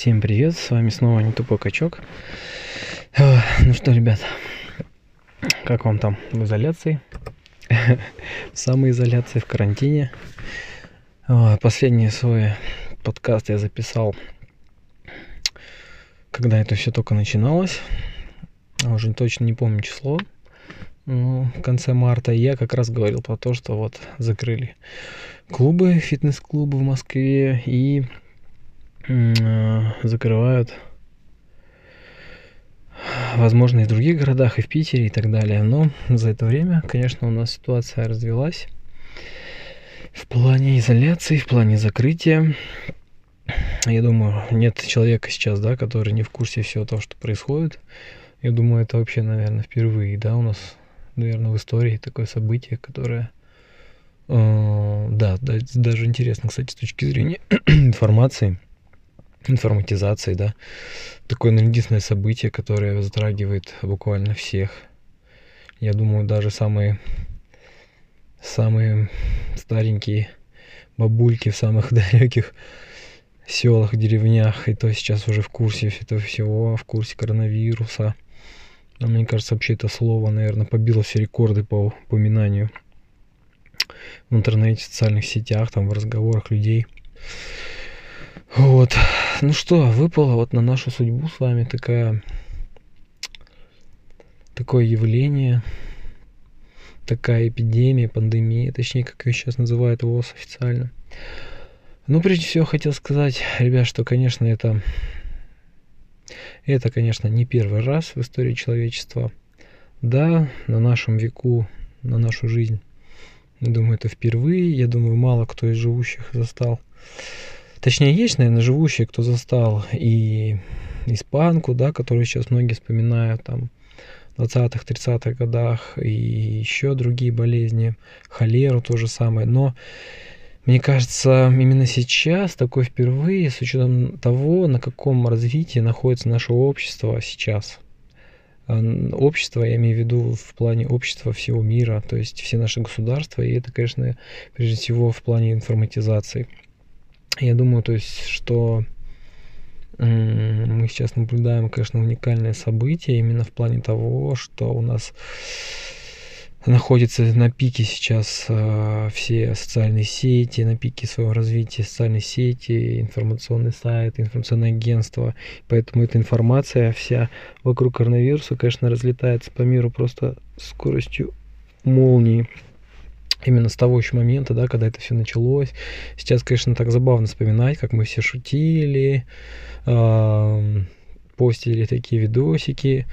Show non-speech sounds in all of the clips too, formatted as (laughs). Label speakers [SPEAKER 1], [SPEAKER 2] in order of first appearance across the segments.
[SPEAKER 1] Всем привет, с вами снова не тупой качок. Ну что, ребят, как вам там в изоляции? (laughs) В самоизоляции, в карантине. Последний свой подкаст я записал, когда это все только начиналось. Уже точно не помню число. Ну, в конце марта я как раз говорил про то, что вот закрыли клубы, фитнес-клубы в Москве и закрывают, возможно, и в других городах, и в Питере, и так далее. Но за это время, конечно, у нас ситуация развелась в плане изоляции, в плане закрытия. Я думаю, нет человека сейчас, да, который не в курсе всего того, что происходит. Я думаю, это вообще, наверное, впервые, да, у нас, наверное, в истории такое событие, которое, э, да, да, даже интересно, кстати, с точки зрения (clears throat) информации, информатизации, да, такое, наверное, единственное событие, которое затрагивает буквально всех. Я думаю, даже самые, самые старенькие бабульки в самых (laughs) далеких селах, деревнях, и то сейчас уже в курсе этого всего, в курсе коронавируса. Но мне кажется, вообще это слово, наверное, побило все рекорды по упоминанию в интернете, в социальных сетях, там, в разговорах людей. Вот. Ну что, выпало вот на нашу судьбу с вами такая, такое явление, такая эпидемия, пандемия, точнее, как ее сейчас называют ВОЗ официально. Ну, прежде всего, хотел сказать, ребят, что, конечно, это, это, конечно, не первый раз в истории человечества. Да, на нашем веку, на нашу жизнь, думаю, это впервые. Я думаю, мало кто из живущих застал. Точнее, есть, наверное, живущие, кто застал и испанку, да, которую сейчас многие вспоминают, там, в 20-х, 30-х годах, и еще другие болезни, холеру то же самое. Но мне кажется, именно сейчас, такой впервые, с учетом того, на каком развитии находится наше общество сейчас. А, Общество, я имею в виду в плане общества всего мира, то есть все наши государства, и это, конечно, прежде всего в плане информатизации. Я думаю, то есть, что мы сейчас наблюдаем, конечно, уникальное событие именно в плане того, что у нас находятся на пике сейчас э, все социальные сети, на пике своего развития социальные сети, информационный сайт, информационное агентство. Поэтому эта информация вся вокруг коронавируса, конечно, разлетается по миру просто скоростью молнии. Именно с того еще момента, да, когда это все началось. Сейчас, конечно, так забавно вспоминать, как мы все шутили, ам, постили такие видосики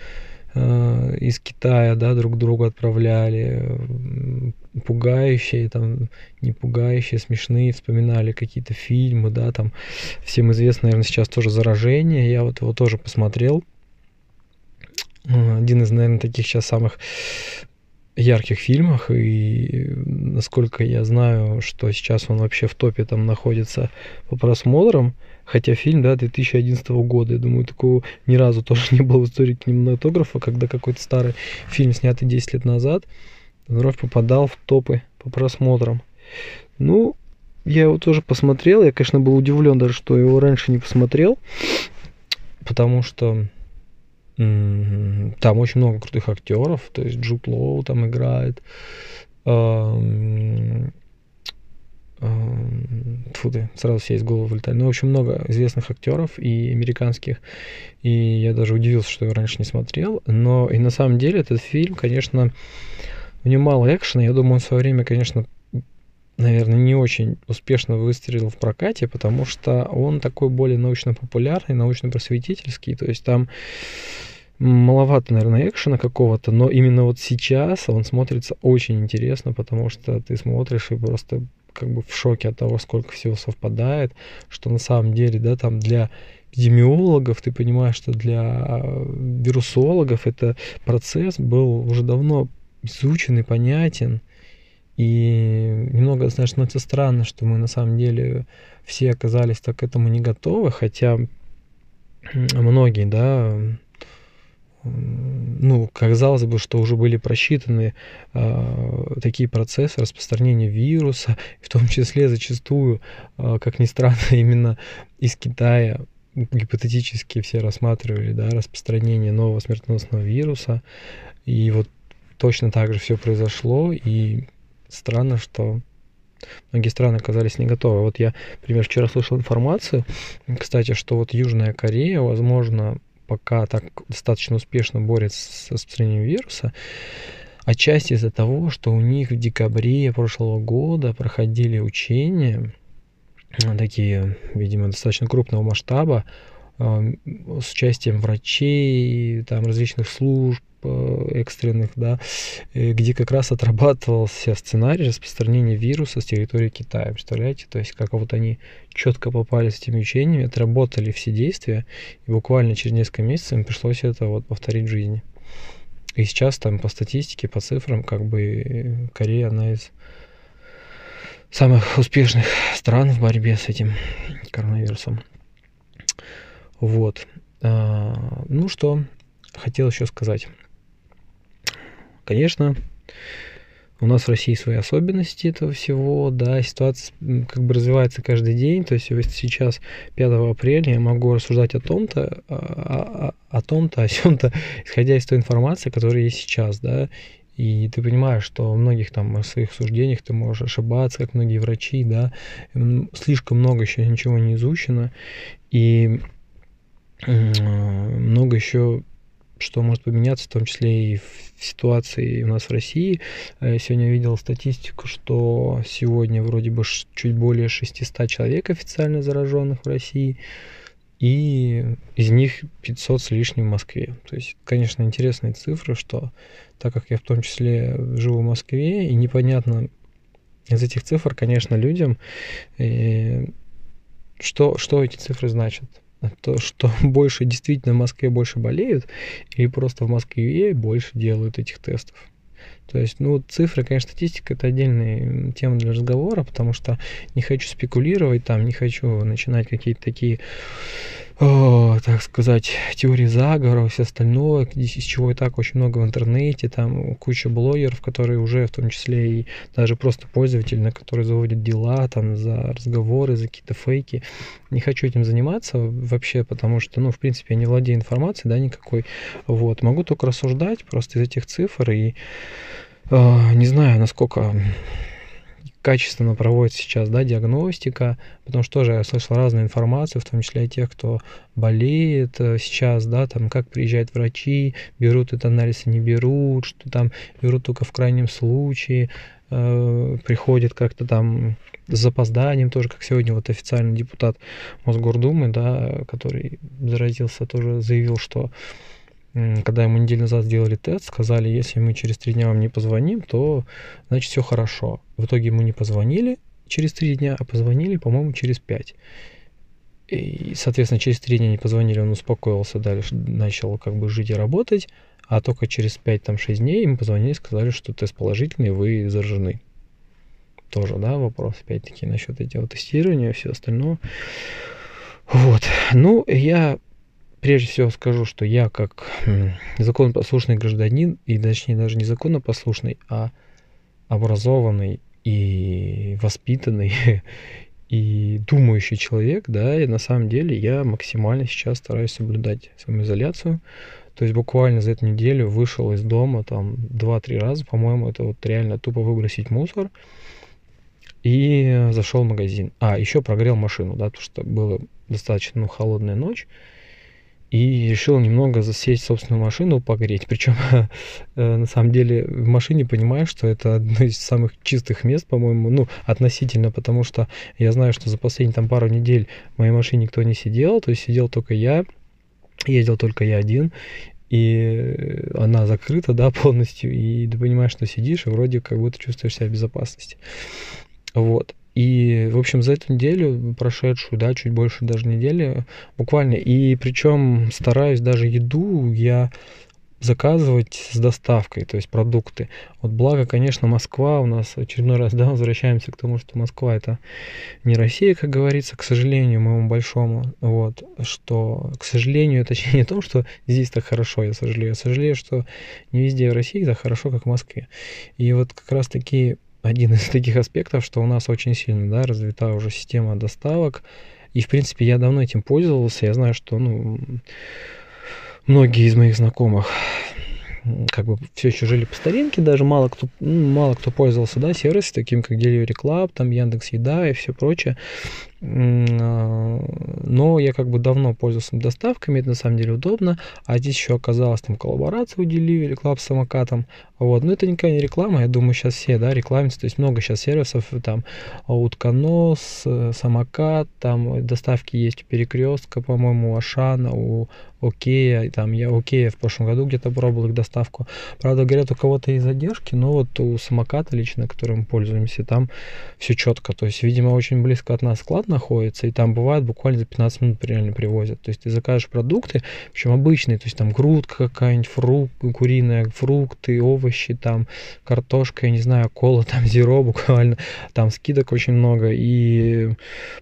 [SPEAKER 1] э, из Китая, да, друг другу отправляли, пугающие, там, не пугающие, смешные, вспоминали какие-то фильмы, да, там, всем известно, наверное, сейчас тоже «Заражение», я вот его тоже посмотрел, Э, один из, наверное, таких сейчас самых ярких фильмах, и насколько я знаю, что сейчас он вообще в топе там находится по просмотрам, хотя фильм, да, 2011 года, я думаю, такого ни разу (laughs) тоже не было в истории кинематографа, когда какой-то старый фильм, снятый 10 лет назад, вновь попадал в топы по просмотрам. Ну, я его тоже посмотрел, я, конечно, был удивлен даже, что его раньше не посмотрел, потому что там очень много крутых актеров, то есть Джуд Лоу там играет, тьфу ты, сразу все из головы вылетали. Ну, в общем, много известных актеров и американских, и я даже удивился, что я раньше не смотрел, но и на самом деле этот фильм, конечно, в нем мало экшена, я думаю, он в свое время, конечно, наверное, не очень успешно выстрелил в прокате, потому что он такой более научно-популярный, научно-просветительский, то есть там маловато, наверное, экшена какого-то, но именно вот сейчас он смотрится очень интересно, потому что ты смотришь и просто как бы в шоке от того, сколько всего совпадает, что на самом деле, да, там для эпидемиологов, ты понимаешь, что для вирусологов это процесс был уже давно изучен и понятен, и немного, знаешь, становится странно, что мы на самом деле все оказались так к этому не готовы, хотя многие, да, ну, казалось бы, что уже были просчитаны а, такие процессы распространения вируса, (laughs) в том числе зачастую, а, как ни странно, (laughs) именно из Китая гипотетически все рассматривали, да, распространение нового смертоносного вируса. И вот точно так же все произошло, и странно, что многие страны оказались не готовы. Вот я, например, вчера слышал информацию, кстати, что вот Южная Корея, возможно, пока так достаточно успешно борется с распространением вируса, отчасти из-за того, что у них в декабре прошлого года проходили учения, такие, видимо, достаточно крупного масштаба, с участием врачей, там, различных служб, э, экстренных, да, э, где как раз отрабатывался сценарий распространения вируса с территории Китая. Представляете? То есть как вот они четко попали с этими учениями, отработали все действия, и буквально через несколько месяцев им пришлось это вот повторить в жизни. И сейчас там по статистике, по цифрам, как бы э, Корея одна из самых успешных стран в борьбе с этим коронавирусом. Вот. А, ну что, хотел еще сказать. Конечно, у нас в России свои особенности этого всего, да, ситуация как бы развивается каждый день, то есть сейчас 5 апреля я могу рассуждать о том-то, о, о, о том-то, (laughs) о чем-то, исходя из той информации, которая есть сейчас, да, и ты понимаешь, что в многих там своих суждениях ты можешь ошибаться, как многие врачи, да, слишком много еще ничего не изучено, и много еще что может поменяться, в том числе и в ситуации у нас в России. Я сегодня видел статистику, что сегодня вроде бы чуть более 600 человек официально зараженных в России, и из них 500 с лишним в Москве. То есть, конечно, интересные цифры, что так как я в том числе живу в Москве, и непонятно из этих цифр, конечно, людям, э, что, что эти цифры значат. То, что (laughs) больше действительно в Москве больше болеют, или просто в Москве больше делают этих тестов. То есть, ну, цифры, конечно, статистика это отдельная тема для разговора, потому что не хочу спекулировать там, не хочу начинать какие-то такие так сказать, теории заговора, все остальное, из чего и так очень много в интернете, там куча блогеров, которые уже в том числе и даже просто пользователи, на которые заводят дела, там за разговоры, за какие-то фейки. Не хочу этим заниматься вообще, потому что, ну, в принципе, я не владею информацией, да, никакой. Вот, могу только рассуждать просто из этих цифр и э, не знаю, насколько качественно проводится сейчас да, диагностика, потому что тоже я слышал разную информацию, в том числе и тех, кто болеет э, сейчас, да, там, как приезжают врачи, берут этот анализ не берут, что там берут только в крайнем случае, э, приходит как-то там с запозданием тоже, как сегодня вот официальный депутат Мосгордумы, да, который заразился, тоже заявил, что когда ему неделю назад сделали тест, сказали, если мы через три дня вам не позвоним, то значит все хорошо. В итоге ему не позвонили через три дня, а позвонили, по-моему, через пять. И, соответственно, через три дня не позвонили, он успокоился, дальше начал как бы жить и работать, а только через 5-6 дней ему позвонили и сказали, что тест положительный, вы заражены. Тоже, да, вопрос опять-таки насчет этого тестирования и все остальное. Вот. Ну, я прежде всего скажу, что я как законопослушный гражданин, и точнее даже не законопослушный, а образованный и воспитанный (laughs) и думающий человек, да, и на самом деле я максимально сейчас стараюсь соблюдать самоизоляцию. То есть буквально за эту неделю вышел из дома там 2-3 раза, по-моему, это вот реально тупо выбросить мусор. И зашел в магазин. А, еще прогрел машину, да, потому что было достаточно ну, холодная ночь и решил немного засесть собственную машину, погреть. Причем, (laughs) э, на самом деле, в машине понимаю, что это одно из самых чистых мест, по-моему, ну, относительно, потому что я знаю, что за последние там пару недель в моей машине никто не сидел, то есть сидел только я, ездил только я один, и она закрыта, да, (laughs) полностью, и ты понимаешь, что сидишь, и вроде как будто чувствуешь себя в безопасности. Вот. И, в общем, за эту неделю, прошедшую, да, чуть больше даже недели, буквально, и причем стараюсь даже еду я заказывать с доставкой, то есть продукты. Вот благо, конечно, Москва у нас очередной раз, да, возвращаемся к тому, что Москва это не Россия, как говорится, к сожалению, моему большому, вот, что, к сожалению, точнее не том, что здесь так хорошо, я сожалею, я сожалею, что не везде в России так хорошо, как в Москве. И вот как раз таки один из таких аспектов, что у нас очень сильно, да, развита уже система доставок. И, в принципе, я давно этим пользовался. Я знаю, что, ну, многие из моих знакомых как бы все еще жили по старинке, даже мало кто, ну, мало кто пользовался, да, сервисами, таким как Delivery Club, там Яндекс Еда и все прочее. А, но я как бы давно пользовался доставками, это на самом деле удобно, а здесь еще оказалась там коллаборация у Delivery Club с самокатом, вот, но это никакая не реклама, я думаю, сейчас все, да, рекламятся, то есть много сейчас сервисов, там, утконос, э, самокат, там доставки есть у Перекрестка, по-моему, у Ашана, у Окея, там, я Окея в прошлом году где-то пробовал их доставку, правда, говорят, у кого-то есть задержки, но вот у самоката лично, которым пользуемся, там все четко, то есть, видимо, очень близко от нас склад находится, и там бывает буквально за 15 минут реально привозят. То есть ты закажешь продукты, причем обычные, то есть там грудка какая-нибудь, фрукт, куриная, фрукты, овощи, там картошка, я не знаю, кола, там зеро (laughs) буквально, там скидок очень много. И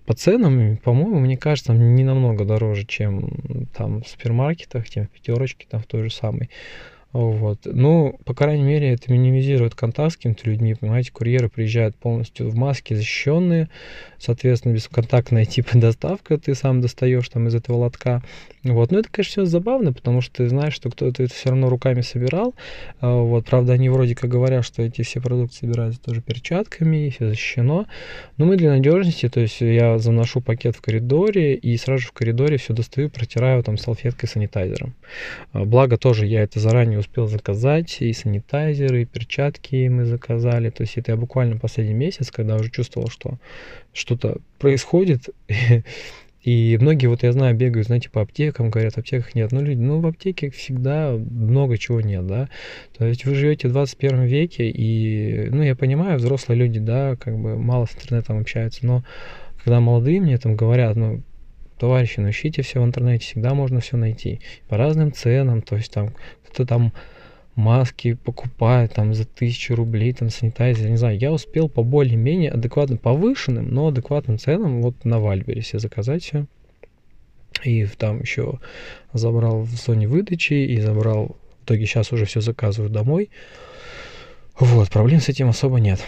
[SPEAKER 1] по ценам, по-моему, мне кажется, там не намного дороже, чем там супермаркетах, чем в пятерочке, там в той же самой. Вот. Ну, по крайней мере, это минимизирует контакт с какими-то людьми. Понимаете, курьеры приезжают полностью в маске защищенные, соответственно, бесконтактная (laughs) типа доставка, ты сам достаешь там из этого лотка. Вот. Но это, конечно, все забавно, потому что ты знаешь, что кто-то это все равно руками собирал. А, вот. Правда, они вроде как говорят, что эти все продукты собираются тоже перчатками, все защищено. Но мы для надежности, то есть я заношу пакет в коридоре и сразу же в коридоре все достаю, протираю там салфеткой санитайзером. А, благо тоже я это заранее успел заказать, и санитайзеры, и перчатки мы заказали. То есть это я буквально последний месяц, когда уже чувствовал, что что-то происходит, (laughs) и многие, вот я знаю, бегают, знаете, по аптекам, говорят, аптеках нет. Ну, люди, ну, в аптеке всегда много чего нет, да. То есть вы живете в 21 веке, и, ну, я понимаю, взрослые люди, да, как бы мало с интернетом общаются, но когда молодые мне там говорят, ну, товарищи, ну, ищите все в интернете, всегда можно все найти. По разным ценам, то есть там кто-то там маски покупают там за тысячу рублей, там санитайзер, не знаю, я успел по более-менее адекватным, повышенным, но адекватным ценам вот на Вальбере заказать все. И там еще забрал в зоне выдачи и забрал, в итоге сейчас уже все заказываю домой. Вот, проблем с этим особо нет.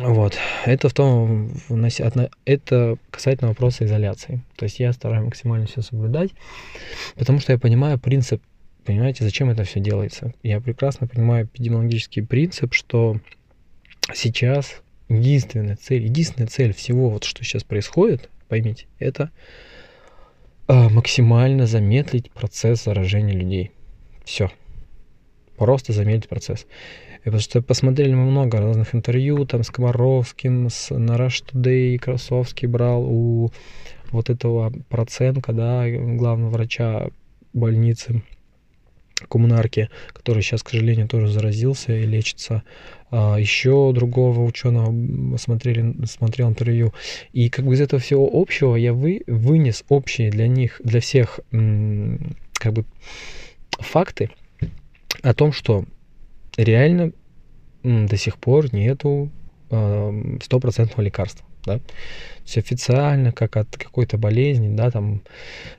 [SPEAKER 1] Вот, это в том, это касательно вопроса изоляции. То есть я стараюсь максимально все соблюдать, потому что я понимаю принцип Понимаете, зачем это все делается? Я прекрасно понимаю эпидемиологический принцип, что сейчас единственная цель, единственная цель всего, вот что сейчас происходит, поймите, это э, максимально замедлить процесс заражения людей. Все. Просто замедлить процесс. И потому что посмотрели мы много разных интервью, там с Комаровским, с Нараш Today, Красовский брал у вот этого процента, да, главного врача больницы коммунарки, который сейчас, к сожалению, тоже заразился и лечится. А еще другого ученого смотрели, смотрел интервью. И как бы из этого всего общего я вы, вынес общие для них, для всех как бы факты о том, что реально до сих пор нету стопроцентного лекарства да, то есть официально, как от какой-то болезни, да, там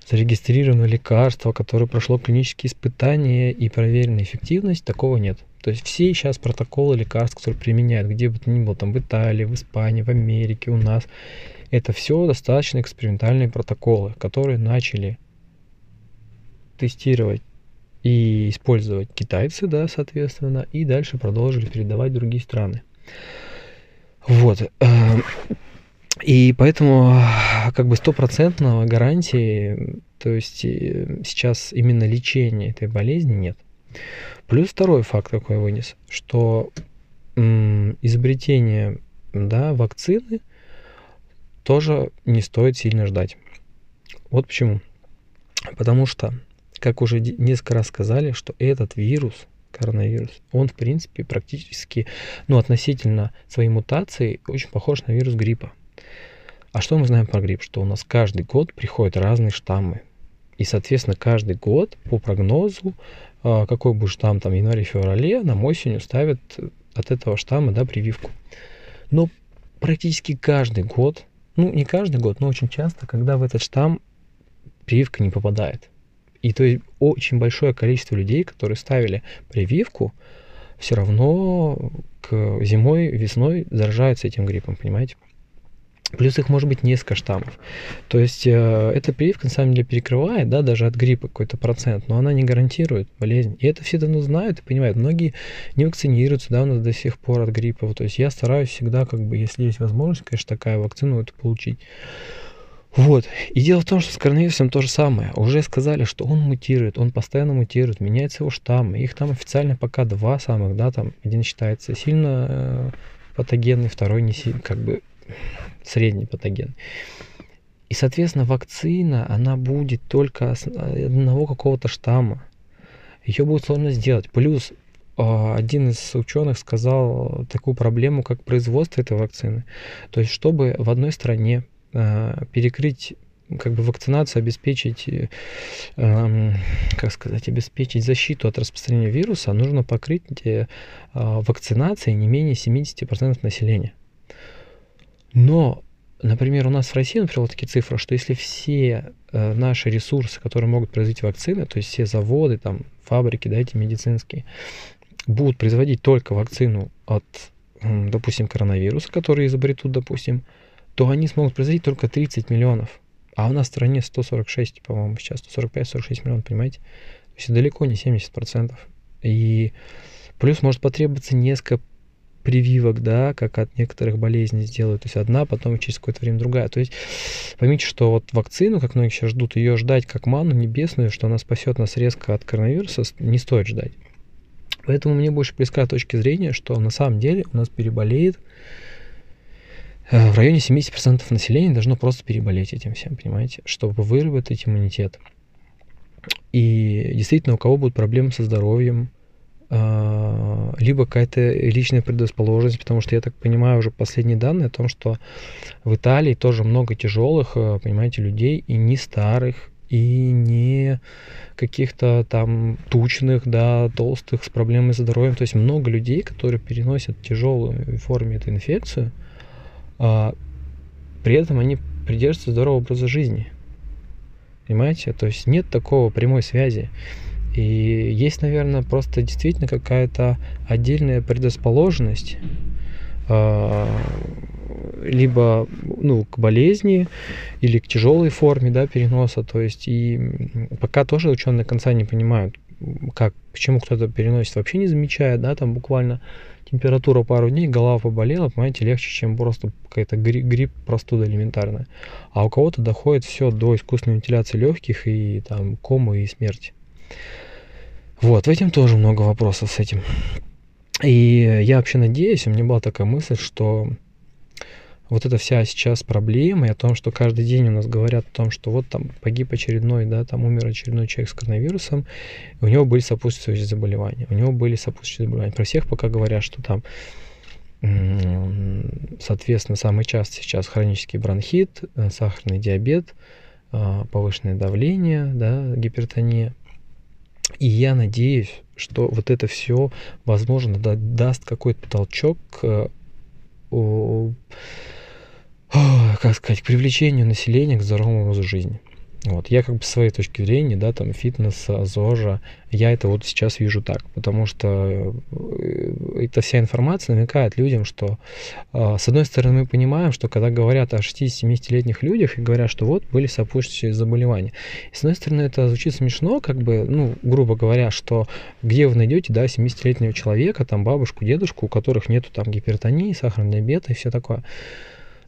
[SPEAKER 1] зарегистрировано лекарство, которое прошло клинические испытания и проверена эффективность, такого нет. То есть все сейчас протоколы лекарств, которые применяют, где бы то ни было, там в Италии, в Испании, в Америке, у нас, это все достаточно экспериментальные протоколы, которые начали тестировать и использовать китайцы, да, соответственно, и дальше продолжили передавать другие страны. Вот. И поэтому как бы стопроцентного гарантии, то есть э, сейчас именно лечения этой болезни нет. Плюс второй факт какой вынес, что изобретение да, вакцины тоже не стоит сильно ждать. Вот почему. Потому что, как уже несколько раз сказали, что этот вирус, коронавирус, он в принципе практически, ну относительно своей мутации, очень похож на вирус гриппа. А что мы знаем про грипп? Что у нас каждый год приходят разные штаммы. И, соответственно, каждый год по прогнозу, а, какой будет штамм там в январе-феврале, нам осенью ставят от этого штамма да, прививку. Но практически каждый год, ну не каждый год, но очень часто, когда в этот штамм прививка не попадает. И то есть очень большое количество людей, которые ставили прививку, все равно к зимой, весной заражаются этим гриппом, понимаете? Плюс их может быть несколько штаммов. То есть э, эта прививка на самом деле перекрывает, да, даже от гриппа какой-то процент, но она не гарантирует болезнь. И это все давно знают и понимают. Многие не вакцинируются, да, у нас до сих пор от гриппа. То есть я стараюсь всегда, как бы, если есть возможность, конечно, такая вакцину это получить. Вот. И дело в том, что с коронавирусом то же самое. Уже сказали, что он мутирует, он постоянно мутирует, меняется его штамм. Их там официально пока два самых, да, там один считается сильно э, патогенный, второй не сильно, как бы средний патоген. И, соответственно, вакцина, она будет только одного какого-то штамма. Ее будет сложно сделать. Плюс а, один из ученых сказал такую проблему, как производство этой вакцины. То есть, чтобы в одной стране а, перекрыть как бы вакцинацию, обеспечить, э, как сказать, обеспечить защиту от распространения вируса, нужно покрыть э, вакцинацией не менее 70% населения. Но, например, у нас в России, например, вот такие цифры, что если все э, наши ресурсы, которые могут производить вакцины, то есть все заводы, там, фабрики, да, эти медицинские, будут производить только вакцину от, допустим, коронавируса, который изобретут, допустим, то они смогут производить только 30 миллионов. А у нас в стране 146, по-моему, сейчас 145-46 миллионов, понимаете? То есть далеко не 70%. И плюс может потребоваться несколько прививок, да, как от некоторых болезней сделают. То есть одна, потом через какое-то время другая. То есть поймите, что вот вакцину, как многие сейчас ждут, ее ждать как ману небесную, что она спасет нас резко от коронавируса, не стоит ждать. Поэтому мне больше близка точки зрения, что на самом деле у нас переболеет э, в районе 70% населения должно просто переболеть этим всем, понимаете, чтобы выработать иммунитет. И действительно, у кого будут проблемы со здоровьем, либо какая-то личная предрасположенность, потому что я так понимаю уже последние данные о том, что в Италии тоже много тяжелых, э, понимаете, людей, и не старых, и не каких-то там тучных, да, толстых с проблемами с здоровьем. То есть много людей, которые переносят тяжелую форме эту инфекцию, а при этом они придерживаются здорового образа жизни. Понимаете? То есть нет такого прямой связи. И есть, наверное, просто действительно какая-то отдельная предрасположенность а, либо ну, к болезни или к тяжелой форме да, переноса. То есть и пока тоже ученые до конца не понимают, как, почему кто-то переносит, вообще не замечая, да, там буквально температура пару дней, голова поболела, понимаете, легче, чем просто какая-то грипп, грипп, простуда элементарная. А у кого-то доходит все до искусственной вентиляции легких и там комы и смерти. Вот, в этом тоже много вопросов с этим. И я вообще надеюсь, у меня была такая мысль, что вот эта вся сейчас проблема и о том, что каждый день у нас говорят о том, что вот там погиб очередной, да, там умер очередной человек с коронавирусом, у него были сопутствующие заболевания, у него были сопутствующие заболевания. Про всех пока говорят, что там, соответственно, самый частый сейчас хронический бронхит, э, сахарный диабет, а, повышенное давление, да, гипертония – и я надеюсь, что вот это все, возможно, да, даст какой-то толчок к, о, как сказать, к привлечению населения к здоровому образу жизни. Вот. Я как бы с своей точки зрения, да, там фитнеса, ЗОЖа, я это вот сейчас вижу так, потому что э, эта вся информация намекает людям, что а, с одной стороны мы понимаем, что когда говорят о 60-70-летних людях и говорят, что вот были сопутствующие заболевания, с одной стороны это звучит смешно, как бы, ну, грубо говоря, что где вы найдете, да, 70-летнего человека, там бабушку, дедушку, у которых нету там гипертонии, сахарного диабета и все такое.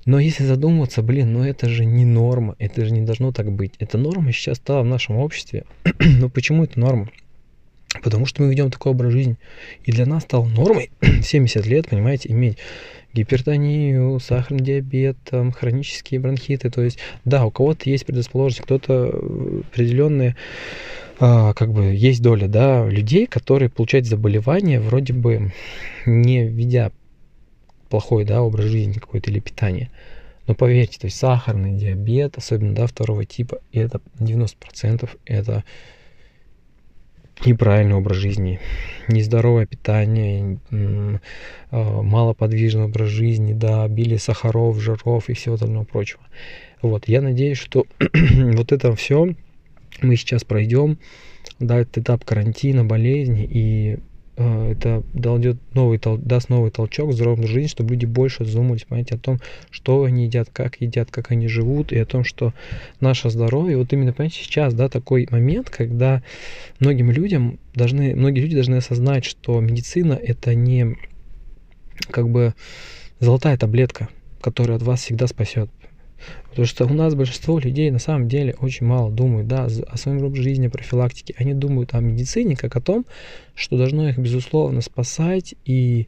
[SPEAKER 1] Но если задуматься, блин, ну это же не норма, это же не должно так быть. Это норма сейчас стала в нашем обществе. (clears throat) Но почему это норма? Потому что мы ведем такой образ жизни. И для нас стало нормой (clears throat) 70 лет, понимаете, иметь гипертонию, сахарный диабет, там, хронические бронхиты. То есть, да, у кого-то есть предрасположенность, кто-то э, определенные, а, как бы, есть доля, да, людей, которые получают заболевания, вроде бы не ведя плохой, да, образ жизни какой-то или питание. Но поверьте, то есть сахарный диабет, особенно, да, второго типа, это 90% это неправильный образ жизни, нездоровое питание, а, малоподвижный образ жизни, да, обилие сахаров, жиров и всего остального прочего. Вот, я надеюсь, что (clears throat) вот это все мы сейчас пройдем, да, этот этап карантина, болезни, и это дает новый, даст новый толчок здоровому жизни, чтобы люди больше задумались, понимаете, о том, что они едят, как едят, как они живут, и о том, что наше здоровье, вот именно, понимаете, сейчас, да, такой момент, когда многим людям должны, многие люди должны осознать, что медицина это не как бы золотая таблетка, которая от вас всегда спасет. Потому что у нас большинство людей на самом деле очень мало думают да, о своем образе жизни, профилактике. Они думают о медицине как о том, что должно их, безусловно, спасать и,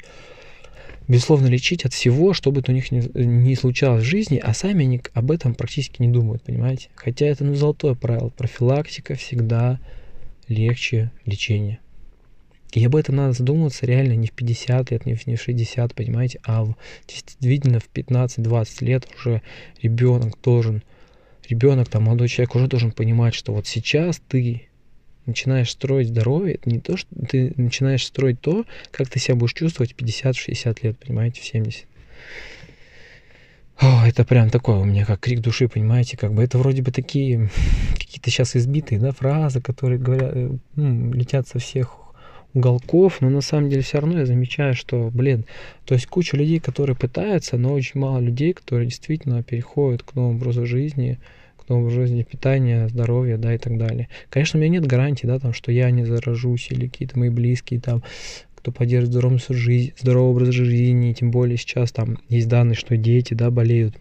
[SPEAKER 1] безусловно, лечить от всего, что бы у них не, не случалось в жизни, а сами они об этом практически не думают, понимаете? Хотя это ну, золотое правило. Профилактика всегда легче лечения. И об этом надо задумываться реально не в 50 лет, не в 60, понимаете, а в, действительно в 15-20 лет уже ребенок должен, ребенок, там, молодой человек уже должен понимать, что вот сейчас ты начинаешь строить здоровье, это не то, что ты начинаешь строить то, как ты себя будешь чувствовать в 50-60 лет, понимаете, в 70. О, это прям такое у меня как крик души, понимаете, как бы это вроде бы такие какие-то сейчас избитые, да, фразы, которые говорят, э, ну, летят со всех уголков, но на самом деле все равно я замечаю, что, блин, то есть куча людей, которые пытаются, но очень мало людей, которые действительно переходят к новому образу жизни, к новому образу жизни питания, здоровья, да, и так далее. Конечно, у меня нет гарантии, да, там, что я не заражусь или какие-то мои близкие, там, кто поддерживает здоровый, жизнь, здоровый образ жизни, тем более сейчас там есть данные, что дети, да, болеют.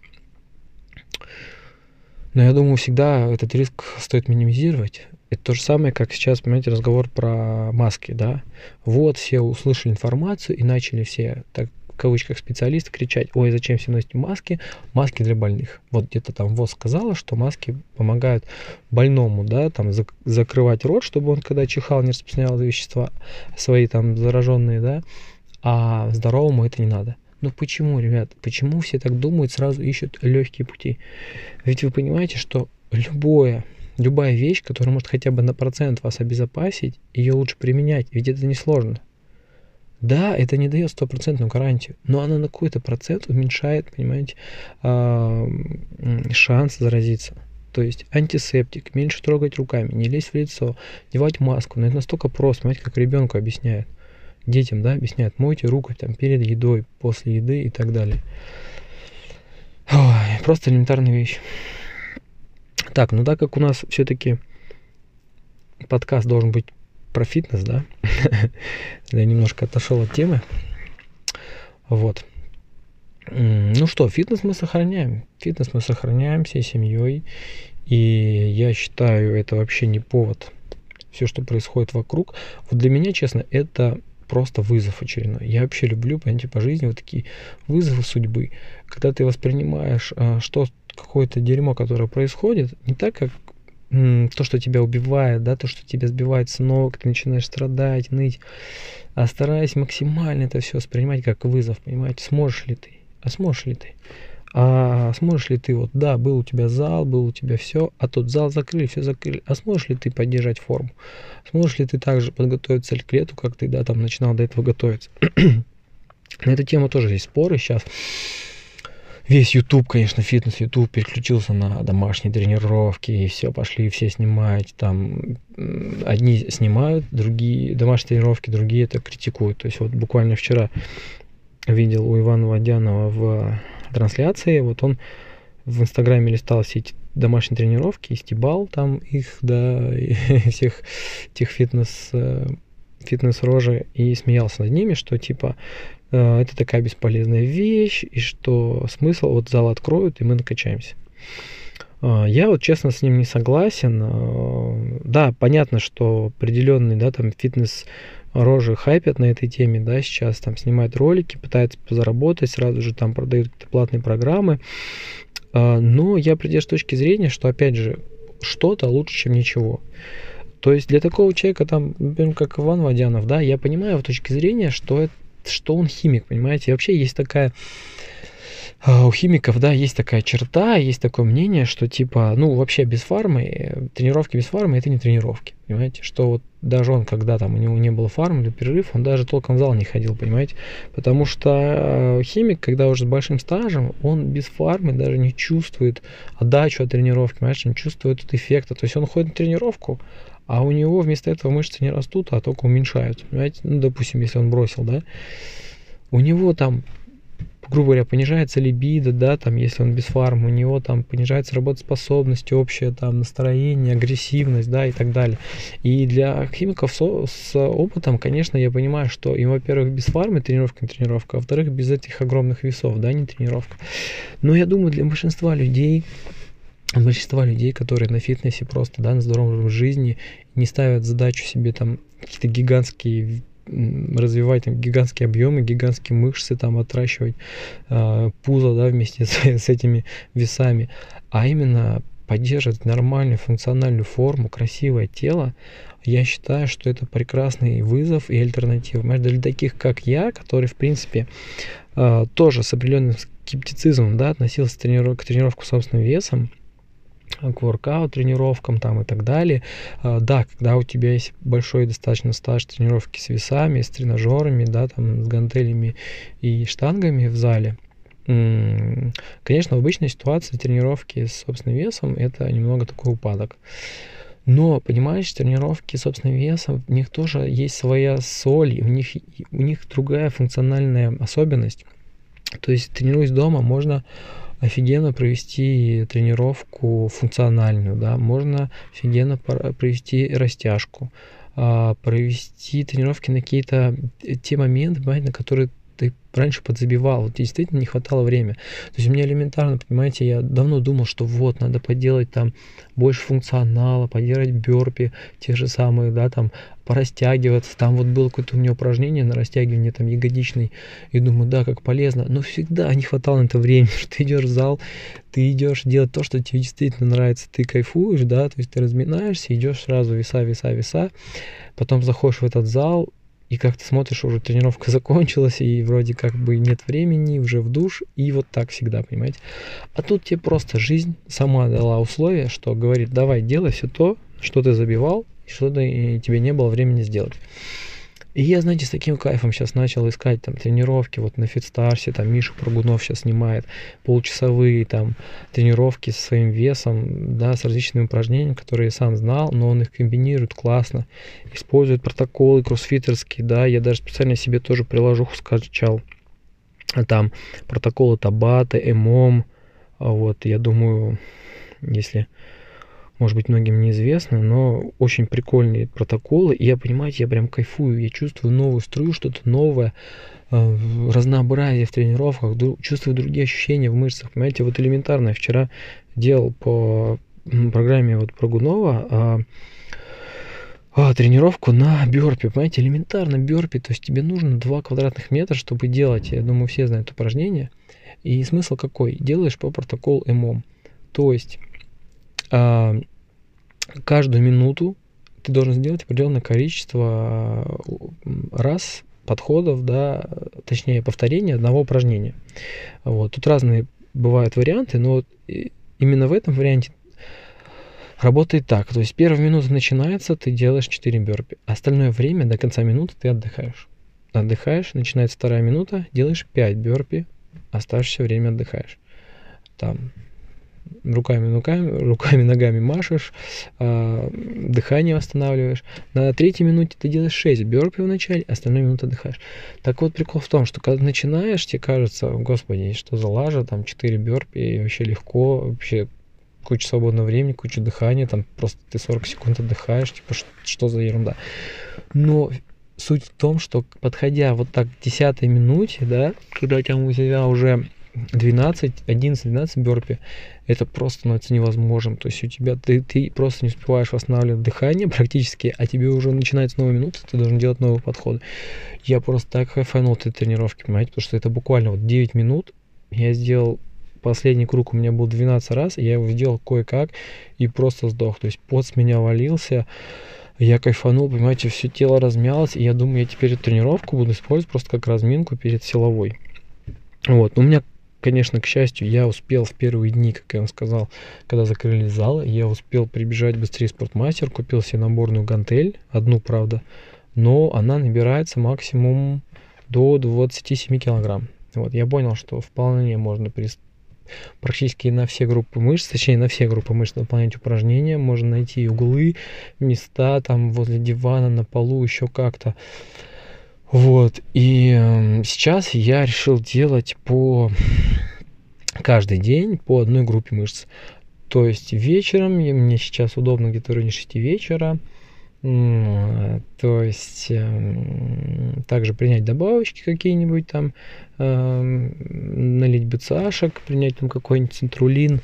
[SPEAKER 1] Но я думаю, всегда этот риск стоит минимизировать. Это то же самое, как сейчас, понимаете, разговор про маски, да. Вот все услышали информацию и начали все, так в кавычках, специалисты кричать, ой, зачем все носите маски, маски для больных. Вот где-то там ВОЗ сказала, что маски помогают больному, да, там зак- закрывать рот, чтобы он, когда чихал, не распространял вещества свои там зараженные, да, а здоровому это не надо. Ну почему, ребят, почему все так думают, сразу ищут легкие пути? Ведь вы понимаете, что любое любая вещь, которая может хотя бы на процент вас обезопасить, ее лучше применять, ведь это несложно. Да, это не дает стопроцентную гарантию, но она на какой-то процент уменьшает, понимаете, шанс заразиться. То есть антисептик, меньше трогать руками, не лезть в лицо, девать маску. Но это настолько просто, понимаете, как ребенку объясняют. Детям, да, объясняют, мойте руку там перед едой, после еды и так далее. Ой, просто элементарная вещь. Так, ну так как у нас все-таки подкаст должен быть про фитнес, да, (laughs) я немножко отошел от темы. Вот. Ну что, фитнес мы сохраняем. Фитнес мы сохраняем всей семьей. И я считаю, это вообще не повод. Все, что происходит вокруг. Вот для меня, честно, это просто вызов очередной. Я вообще люблю, понимаете, по жизни вот такие вызовы судьбы. Когда ты воспринимаешь, а, что какое-то дерьмо, которое происходит, не так, как то, что тебя убивает, да, то, что тебя сбивает с ног, ты начинаешь страдать, ныть, а стараясь максимально это все воспринимать как вызов, понимаете, сможешь ли ты, а сможешь ли ты, а сможешь ли ты, вот, да, был у тебя зал, был у тебя все, а тот зал закрыли, все закрыли, а сможешь ли ты поддержать форму, сможешь ли ты также подготовиться к лету, как ты, да, там начинал до этого готовиться. (clears throat) На эту тему тоже есть споры сейчас весь YouTube, конечно, фитнес YouTube переключился на домашние тренировки, и все, пошли все снимать, там, одни снимают, другие, домашние тренировки, другие это критикуют. То есть вот буквально вчера видел у Ивана Водянова в трансляции, вот он в Инстаграме листал все эти домашние тренировки, стебал там их, да, (laughs) и всех этих фитнес э, фитнес-рожи и смеялся над ними, что типа Э, это такая бесполезная вещь, и что смысл, вот зал откроют, и мы накачаемся. Э, я вот честно с ним не согласен. Э, да, понятно, что определенный, да, там фитнес рожи хайпят на этой теме, да, сейчас там снимают ролики, пытаются заработать, сразу же там продают какие-то платные программы. Но я придерживаюсь точки зрения, что, опять же, что-то лучше, чем ничего. То есть для такого человека, там, например, как Иван Водянов, да, я понимаю в точке зрения, что это что он химик, понимаете? И вообще есть такая а, у химиков, да, есть такая черта, есть такое мнение, что типа, ну, вообще без фармы, тренировки без фармы это не тренировки, понимаете? Что вот даже он, когда там у него не было фармы или перерыв, он даже толком в зал не ходил, понимаете? Потому что э, химик, когда уже с большим стажем, он без фармы даже не чувствует отдачу от тренировки, понимаешь, не чувствует этот эффекта. То есть он ходит на тренировку, А у него вместо этого мышцы не растут, а только уменьшаются. Понимаете? Ну, допустим, если он бросил, да, у него там грубо говоря, понижается либидо, да, там, если он без фарм, у него там понижается работоспособность, общее там настроение, агрессивность, да, и так далее. И для химиков со, с опытом, конечно, я понимаю, что им, во-первых, без фармы тренировка не тренировка, а во-вторых, без этих огромных весов, да, не тренировка. Но я думаю, для большинства людей большинства людей, которые на фитнесе просто, да, на здоровом жизни, не ставят задачу себе там какие-то гигантские развивать там гигантские объемы, гигантские мышцы, там отращивать э, пузо, да, вместе (laughs) с, с этими весами, а именно поддерживать нормальную функциональную форму, красивое тело, я считаю, что это прекрасный вызов и альтернатива. Понимаешь, для таких, как я, которые, в принципе, э, тоже с определенным скептицизмом да, относился к, трениров- к тренировку собственным весом, к воркаут тренировкам там и так далее. А, да, когда у тебя есть большой достаточно стаж тренировки с весами, с тренажерами, да, там с гантелями и штангами в зале, конечно, в обычной ситуации тренировки с собственным весом это немного такой упадок. Но, понимаешь, тренировки с собственным весом, в них тоже есть своя соль, у них, у них другая функциональная особенность. То есть, тренируясь дома, можно офигенно провести тренировку функциональную, да, можно офигенно провести растяжку, а, провести тренировки на какие-то э, те моменты, на которые ты раньше подзабивал, вот действительно не хватало времени. То есть меня элементарно, понимаете, я давно думал, что вот, надо поделать там больше функционала, поделать бёрпи, те же самые, да, там, порастягиваться. Там вот было какое-то у меня упражнение на растягивание там ягодичный, и думаю, да, как полезно, но всегда не хватало на это времени, (laughs) что ты идешь в зал, ты идешь делать то, что тебе действительно нравится, ты кайфуешь, да, то есть ты разминаешься, идешь сразу веса, веса, веса, потом заходишь в этот зал, и как ты смотришь, уже тренировка (laughs) закончилась, и вроде как бы нет времени, уже в душ, и вот так всегда, понимаете. А тут тебе просто жизнь сама дала условия, что говорит, давай, делай все то, что ты забивал, что ты, тебе не было времени сделать. И я, знаете, с таким кайфом сейчас начал искать там тренировки, вот на Фитстарсе, там Миша Прогунов сейчас снимает полчасовые там тренировки со своим весом, да, с различными упражнениями, которые я сам знал, но он их комбинирует классно, использует протоколы кроссфитерские, да, я даже специально себе тоже приложуху скачал, а там протоколы Табата, а вот, я думаю, если может быть, многим неизвестно, но очень прикольные протоколы. И я, понимаете, я прям кайфую, я чувствую новую струю, что-то новое, э, разнообразие в тренировках, чувствую другие ощущения в мышцах. Понимаете, вот элементарно, я вчера делал по программе вот Прогунова а, а, тренировку на бёрпе, понимаете, элементарно бёрпе, то есть тебе нужно 2 квадратных метра, чтобы делать, я думаю, все знают упражнение. И смысл какой? Делаешь по протоколу МОМ. То есть а, каждую минуту ты должен сделать определенное количество раз подходов, да, точнее повторения одного упражнения. Вот. Тут разные бывают варианты, но именно в этом варианте работает так. То есть первая минута начинается, ты делаешь 4 бёрпи. Остальное время до конца минуты ты отдыхаешь. Отдыхаешь, начинается вторая минута, делаешь 5 бёрпи, оставшееся время отдыхаешь. Там руками, руками, руками, ногами машешь, э, дыхание восстанавливаешь. На третьей минуте ты делаешь 6 бёрпи в начале, остальную минуту отдыхаешь. Так вот, прикол в том, что когда начинаешь, тебе кажется, господи, что за лажа, там 4 бёрпи, и вообще легко, вообще куча свободного времени, куча дыхания, там просто ты 40 секунд отдыхаешь, типа, что, что за ерунда. Но суть в том, что подходя вот так к 10 минуте, да, когда у тебя уже 12, 11, 12 бёрпи, это просто становится невозможным. То есть у тебя, ты, ты просто не успеваешь восстанавливать дыхание практически, а тебе уже начинается новая минута, ты должен делать новые подходы. Я просто так хайфанул этой тренировки, понимаете, потому что это буквально вот 9 минут, я сделал последний круг у меня был 12 раз, я его сделал кое-как и просто сдох. То есть пот с меня валился, я кайфанул, понимаете, все тело размялось, и я думаю, я теперь эту тренировку буду использовать просто как разминку перед силовой. Вот, у меня конечно, к счастью, я успел в первые дни, как я вам сказал, когда закрыли залы, я успел прибежать быстрее спортмастер, купил себе наборную гантель, одну, правда, но она набирается максимум до 27 килограмм. Вот, я понял, что вполне можно при, практически на все группы мышц, точнее на все группы мышц выполнять упражнения, можно найти углы, места там возле дивана, на полу, еще как-то. Вот, и э, сейчас я решил делать по каждый день по одной группе мышц. То есть вечером, мне сейчас удобно где-то в районе 6 вечера, то есть эм, также принять добавочки какие-нибудь там, эм, налить БЦАшек, принять там какой-нибудь центрулин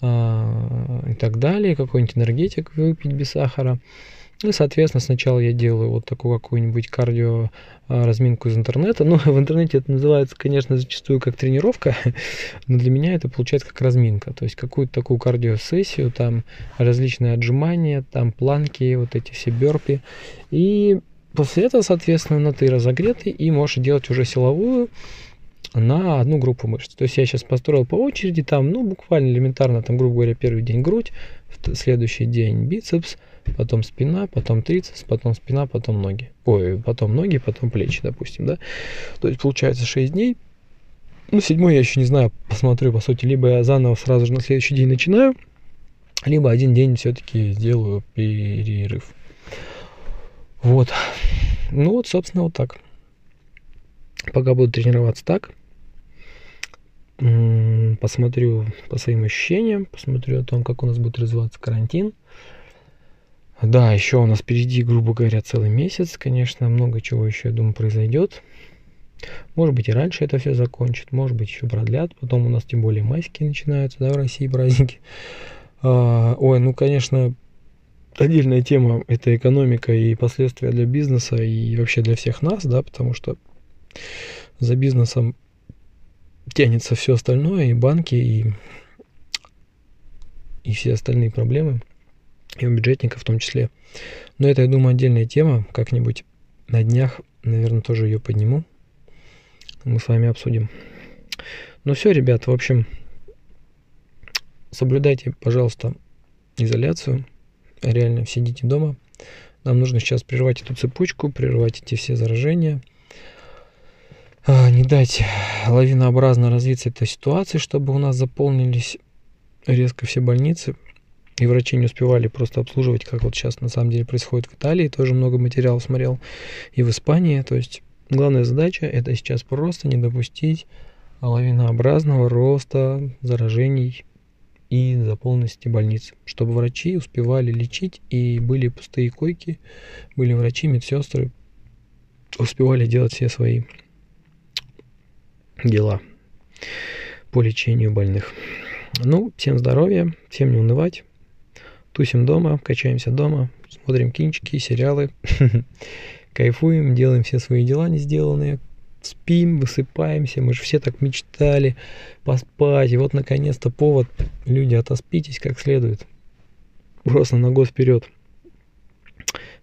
[SPEAKER 1] а, и так далее, какой-нибудь энергетик выпить без сахара. Ну, и, соответственно, сначала я делаю вот такую какую-нибудь кардио а, разминку из интернета. (laughs) Ну, в интернете это называется, конечно, зачастую как тренировка, (laughs) но для меня это получается как разминка. То есть какую-то такую кардиосессию, там различные отжимания, там планки, вот эти все бёрпи. И после этого, соответственно, ты разогретый и можешь делать уже силовую на одну группу мышц. То есть я сейчас построил по очереди, там, ну, буквально элементарно, там, грубо говоря, первый день грудь, следующий день бицепс, потом спина, потом трицепс, потом спина, потом ноги. Ой, потом ноги, потом плечи, допустим, да. То есть получается 6 дней. Ну, седьмой я еще не знаю, посмотрю, по сути, либо я заново сразу же на следующий день начинаю, либо один день все-таки сделаю перерыв. Вот. Ну вот, собственно, вот так. Пока буду тренироваться так, посмотрю по своим ощущениям, посмотрю о том, как у нас будет развиваться карантин. Да, еще у нас впереди, грубо говоря, целый месяц, конечно, много чего еще, я думаю, произойдет. Может быть, и раньше это все закончит, может быть, еще продлят. Потом у нас тем более майские начинаются, да, в России праздники. А, ой, ну, конечно, отдельная тема – это экономика и последствия для бизнеса и вообще для всех нас, да, потому что за бизнесом тянется все остальное, и банки, и, и все остальные проблемы – и у бюджетников в том числе. Но это, я думаю, отдельная тема. Как-нибудь на днях, наверное, тоже ее подниму. Мы с вами обсудим. Ну все, ребят, в общем, соблюдайте, пожалуйста, изоляцию. Реально, сидите дома. Нам нужно сейчас прервать эту цепочку, прервать эти все заражения. А, не дать лавинообразно развиться этой ситуации, чтобы у нас заполнились резко все больницы и врачи не успевали просто обслуживать, как вот сейчас на самом деле происходит в Италии, тоже много материалов смотрел, и в Испании, то есть главная задача это сейчас просто не допустить лавинообразного роста заражений и заполненности больниц, чтобы врачи успевали лечить и были пустые койки, были врачи, медсестры, успевали делать все свои дела по лечению больных. Ну, всем здоровья, всем не унывать тусим дома, качаемся дома, смотрим кинчики, сериалы, (laughs) кайфуем, делаем все свои дела не сделанные, спим, высыпаемся, мы же все так мечтали поспать, и вот наконец-то повод, люди, отоспитесь как следует, просто на год вперед.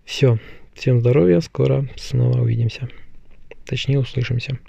[SPEAKER 1] Все, всем здоровья, скоро снова увидимся, точнее услышимся.